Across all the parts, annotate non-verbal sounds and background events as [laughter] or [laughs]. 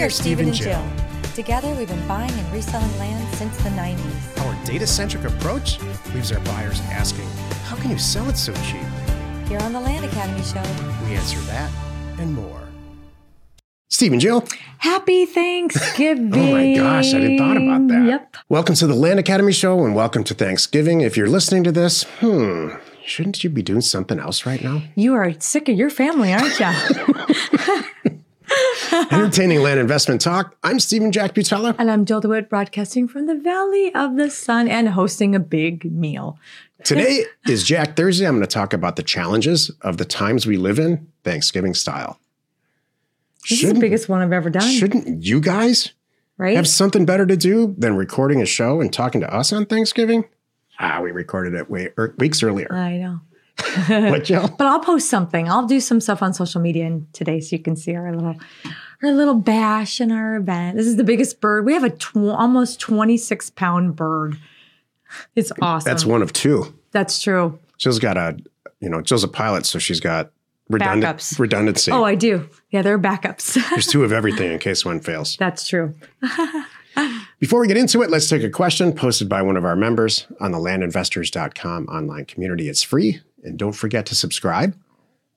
We are Steve and Jill. Together, we've been buying and reselling land since the 90s. Our data centric approach leaves our buyers asking, How can you sell it so cheap? Here on the Land Academy Show, We answer that and more. Steve and Jill, Happy Thanksgiving. [laughs] oh my gosh, I didn't thought about that. Yep. Welcome to the Land Academy Show and welcome to Thanksgiving. If you're listening to this, hmm, shouldn't you be doing something else right now? You are sick of your family, aren't you? [laughs] [laughs] [laughs] Entertaining land investment talk. I'm Steven Jack Butala. and I'm Jill DeWit, broadcasting from the Valley of the Sun and hosting a big meal. Today [laughs] is Jack Thursday. I'm going to talk about the challenges of the times we live in, Thanksgiving style. This is the biggest one I've ever done, Shouldn't you guys right? have something better to do than recording a show and talking to us on Thanksgiving? Ah, we recorded it way, er, weeks earlier. I know. [laughs] what? But I'll post something. I'll do some stuff on social media and today so you can see our little our little bash and our event. This is the biggest bird. We have a tw- almost 26 pound bird. It's awesome. That's one of two. That's true. Jill's got a, you know, Jill's a pilot, so she's got redundant, Backups. redundancy. Oh, I do. Yeah, there are backups. [laughs] There's two of everything in case one fails. That's true. [laughs] Before we get into it, let's take a question posted by one of our members on the landinvestors.com online community. It's free. And don't forget to subscribe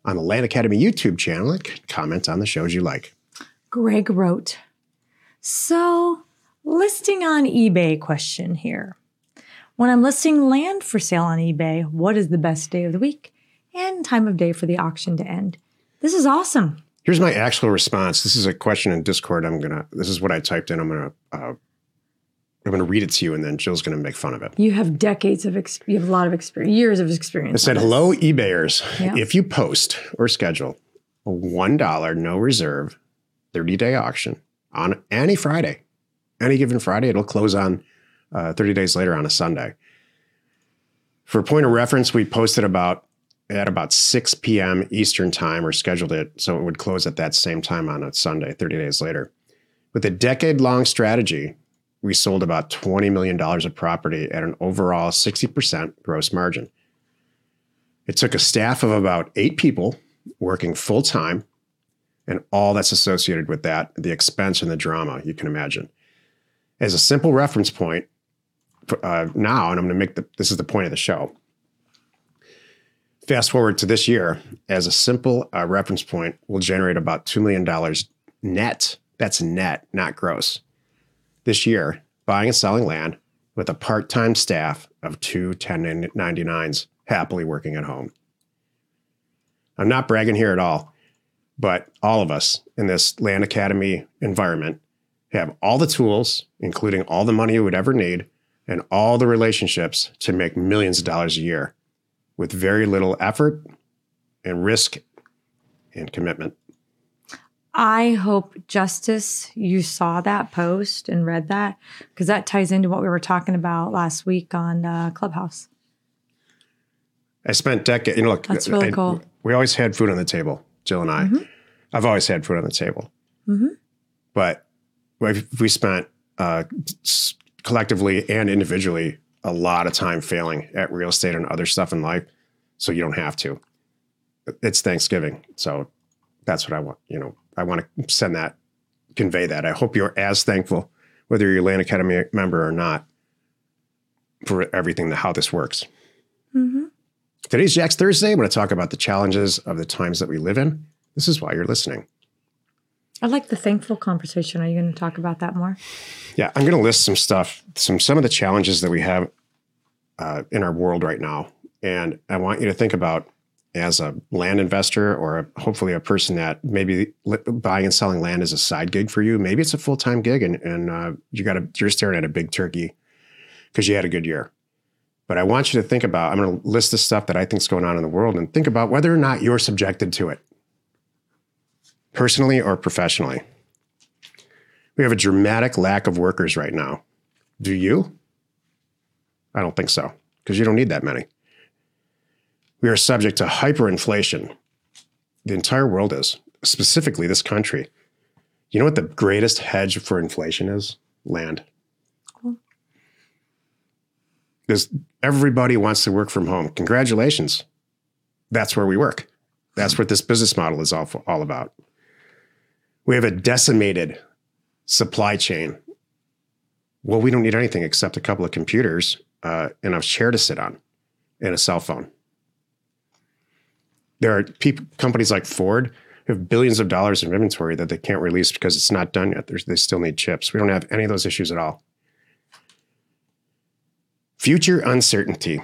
on the Land Academy YouTube channel and comment on the shows you like. Greg wrote, So, listing on eBay question here. When I'm listing land for sale on eBay, what is the best day of the week and time of day for the auction to end? This is awesome. Here's my actual response. This is a question in Discord. I'm gonna. This is what I typed in. I'm gonna. Uh, I'm gonna read it to you, and then Jill's gonna make fun of it. You have decades of ex- you have a lot of experience, years of It experience. said, "Hello, eBayers. Yeah. If you post or schedule a one dollar no reserve 30 day auction on any Friday, any given Friday, it'll close on uh, 30 days later on a Sunday. For a point of reference, we posted about at about 6 p.m. Eastern time or scheduled it so it would close at that same time on a Sunday, 30 days later. With a decade long strategy, we sold about $20 million of property at an overall 60% gross margin. It took a staff of about eight people working full time and all that's associated with that, the expense and the drama you can imagine. As a simple reference point, uh, now, and I'm going to make the this is the point of the show. Fast forward to this year, as a simple uh, reference point, we'll generate about $2 million net. That's net, not gross. This year, buying and selling land with a part time staff of two 1099s happily working at home. I'm not bragging here at all, but all of us in this Land Academy environment have all the tools, including all the money you would ever need, and all the relationships to make millions of dollars a year with very little effort and risk and commitment. I hope Justice, you saw that post and read that because that ties into what we were talking about last week on uh, Clubhouse. I spent decades, you know, look, That's really I- cool. We always had food on the table, Jill and I. I've always had food on the table. Mhm. But we've, we spent uh, collectively and individually a lot of time failing at real estate and other stuff in life. So you don't have to. It's Thanksgiving. So that's what I want. You know, I want to send that, convey that. I hope you're as thankful, whether you're a Land Academy member or not, for everything, that how this works. Mm-hmm. Today's Jack's Thursday. I'm going to talk about the challenges of the times that we live in. This is why you're listening. I like the thankful conversation. Are you going to talk about that more? Yeah, I'm going to list some stuff, some some of the challenges that we have uh, in our world right now, and I want you to think about as a land investor or a, hopefully a person that maybe buying and selling land is a side gig for you. Maybe it's a full time gig, and and uh, you got you're staring at a big turkey because you had a good year. But I want you to think about. I'm going to list the stuff that I think is going on in the world, and think about whether or not you're subjected to it, personally or professionally. We have a dramatic lack of workers right now. Do you? I don't think so, because you don't need that many. We are subject to hyperinflation. The entire world is, specifically this country. You know what the greatest hedge for inflation is? Land. Cool. Because everybody wants to work from home. Congratulations. That's where we work. That's what this business model is all, all about. We have a decimated Supply chain. Well, we don't need anything except a couple of computers uh, and a chair to sit on and a cell phone. There are people, companies like Ford who have billions of dollars of inventory that they can't release because it's not done yet. There's, they still need chips. We don't have any of those issues at all. Future uncertainty.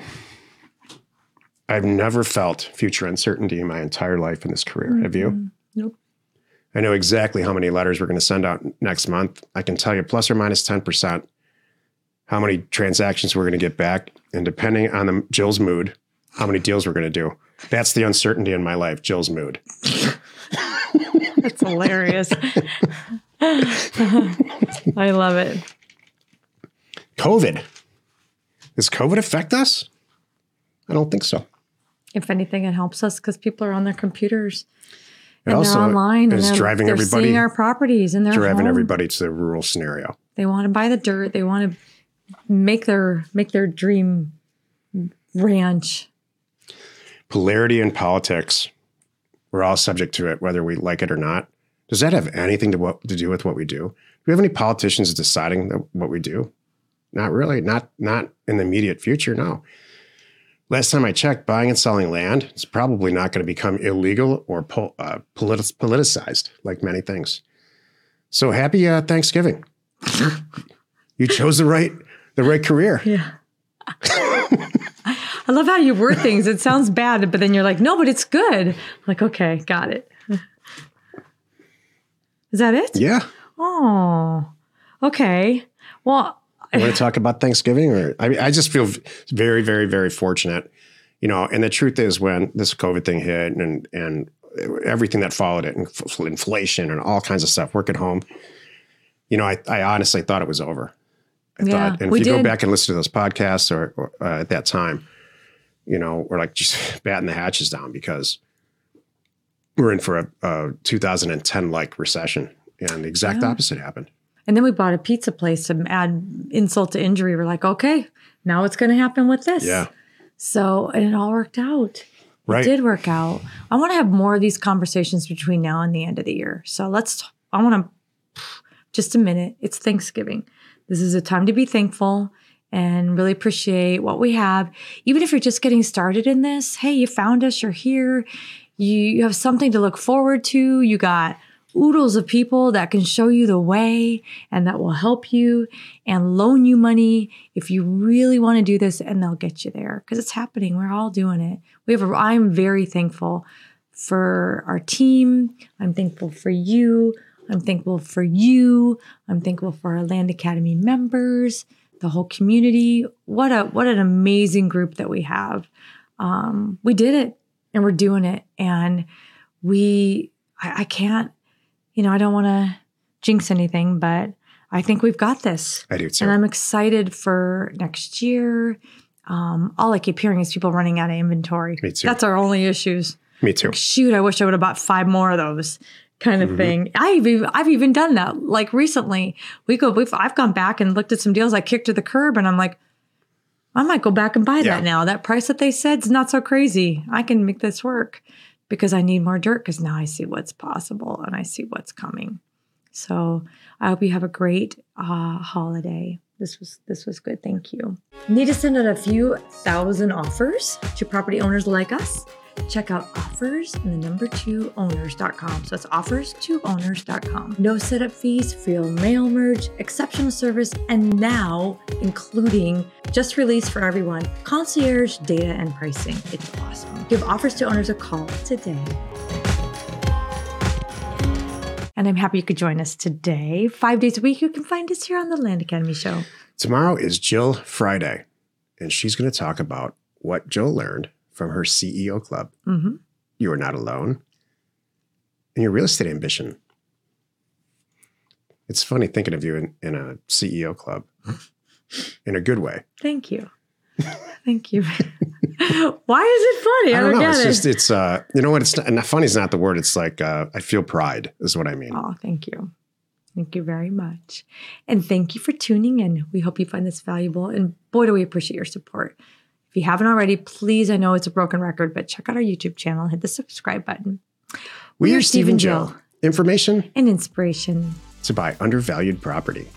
I've never felt future uncertainty in my entire life in this career. Have you? Mm-hmm. Nope. I know exactly how many letters we're going to send out next month. I can tell you plus or minus 10% how many transactions we're going to get back. And depending on the Jill's mood, how many deals we're going to do. That's the uncertainty in my life, Jill's mood. That's hilarious. I love it. COVID. Does COVID affect us? I don't think so. If anything, it helps us because people are on their computers It and also they're online and is they're, driving they're everybody seeing our properties and they're driving home. everybody to the rural scenario. They want to buy the dirt. They want to make their make their dream ranch. Polarity in politics. We're all subject to it, whether we like it or not. Does that have anything to what to do with what we do? Do we have any politicians deciding that, what we do? Not really. Not not in the immediate future. No. Last time I checked, buying and selling land is probably not going to become illegal or po- uh, politi- politicized like many things. So happy uh, Thanksgiving! [laughs] you chose the right the right career. Yeah. [laughs] I love how you word things. It sounds bad, but then you're like, no, but it's good. like, okay, got it. Is that it? Yeah. Oh, okay. Well, You want to talk about Thanksgiving, or I mean, I just feel very, very, very fortunate, you know. And the truth is, when this COVID thing hit, and and everything that followed it, and inflation and all kinds of stuff, work at home, you know, I, I honestly thought it was over. I Yeah, thought, and if you go back and listen to those podcasts, or, or uh, at that time, you know, we're like just [laughs] batting the hatches down because we're in for a, a 2010 like recession, and the exact Yeah. opposite happened. and then we bought a pizza place to add insult to injury. We're like, okay, now it's going to happen with this. Yeah, So, and it all worked out. right. It did work out. I want to have more of these conversations between now and the end of the year. So let's, I want to, just a minute. It's Thanksgiving. This is a time to be thankful and really appreciate what we have. Even if you're just getting started in this, hey, you found us, you're here, you, you have something to look forward to. You got oodles of people that can show you the way and that will help you and loan you money if you really want to do this and they'll get you there because it's happening we're all doing it we have a, i'm very thankful for our team i'm thankful for you i'm thankful for you. I'm thankful for our land academy members the whole community. What a what an amazing group that we have. Um, we did it and we're doing it. And we I, I can't you know i don't want to jinx anything but i think we've got this. I do too. and i'm excited for next year. Um, all i keep hearing is people running out of inventory. Me too. that's our only issues. Me too. shoot i wish i would have bought five more of those kind of Mhm. thing. I've even, I've even done that like recently. We go we've, i've gone back and looked at some deals i kicked to the curb and i'm like i might go back and buy Yeah. that now. That price that they said is not so crazy. I can make this work because i need more dirt because now i see what's possible and i see what's coming. So i hope you have a great uh, holiday. This was this was good. Thank you. Need to send out a few thousand offers to property owners like us check out offers and the number two owners.com. So that's offers to owners.com. No setup fees, free mail merge, exceptional service, and now including just released for everyone concierge data and pricing. It's awesome. Give offers to owners a call today. And I'm happy you could join us today. Five days a week, you can find us here on the Land Academy Show. Tomorrow is Jill Friday, and she's going to talk about what Jill learned from her CEO club. hmm You are not alone in your real estate ambition. It's funny thinking of you in, in a CEO club [laughs] in a good way. Thank you. [laughs] Thank you. [laughs] Why is it funny? I, I don't know. get It's it. just, it's, uh, you know what? It's not, and funny is not the word. It's like, uh, I feel pride, is what I mean. Oh, thank you. Thank you very much. And thank you for tuning in. We hope you find this valuable. And boy, do we appreciate your support. If you haven't already, please, I know it's a broken record, but check out our YouTube channel, hit the subscribe button. We, we are Steve and Jill. Jill. Information And inspiration to buy undervalued property.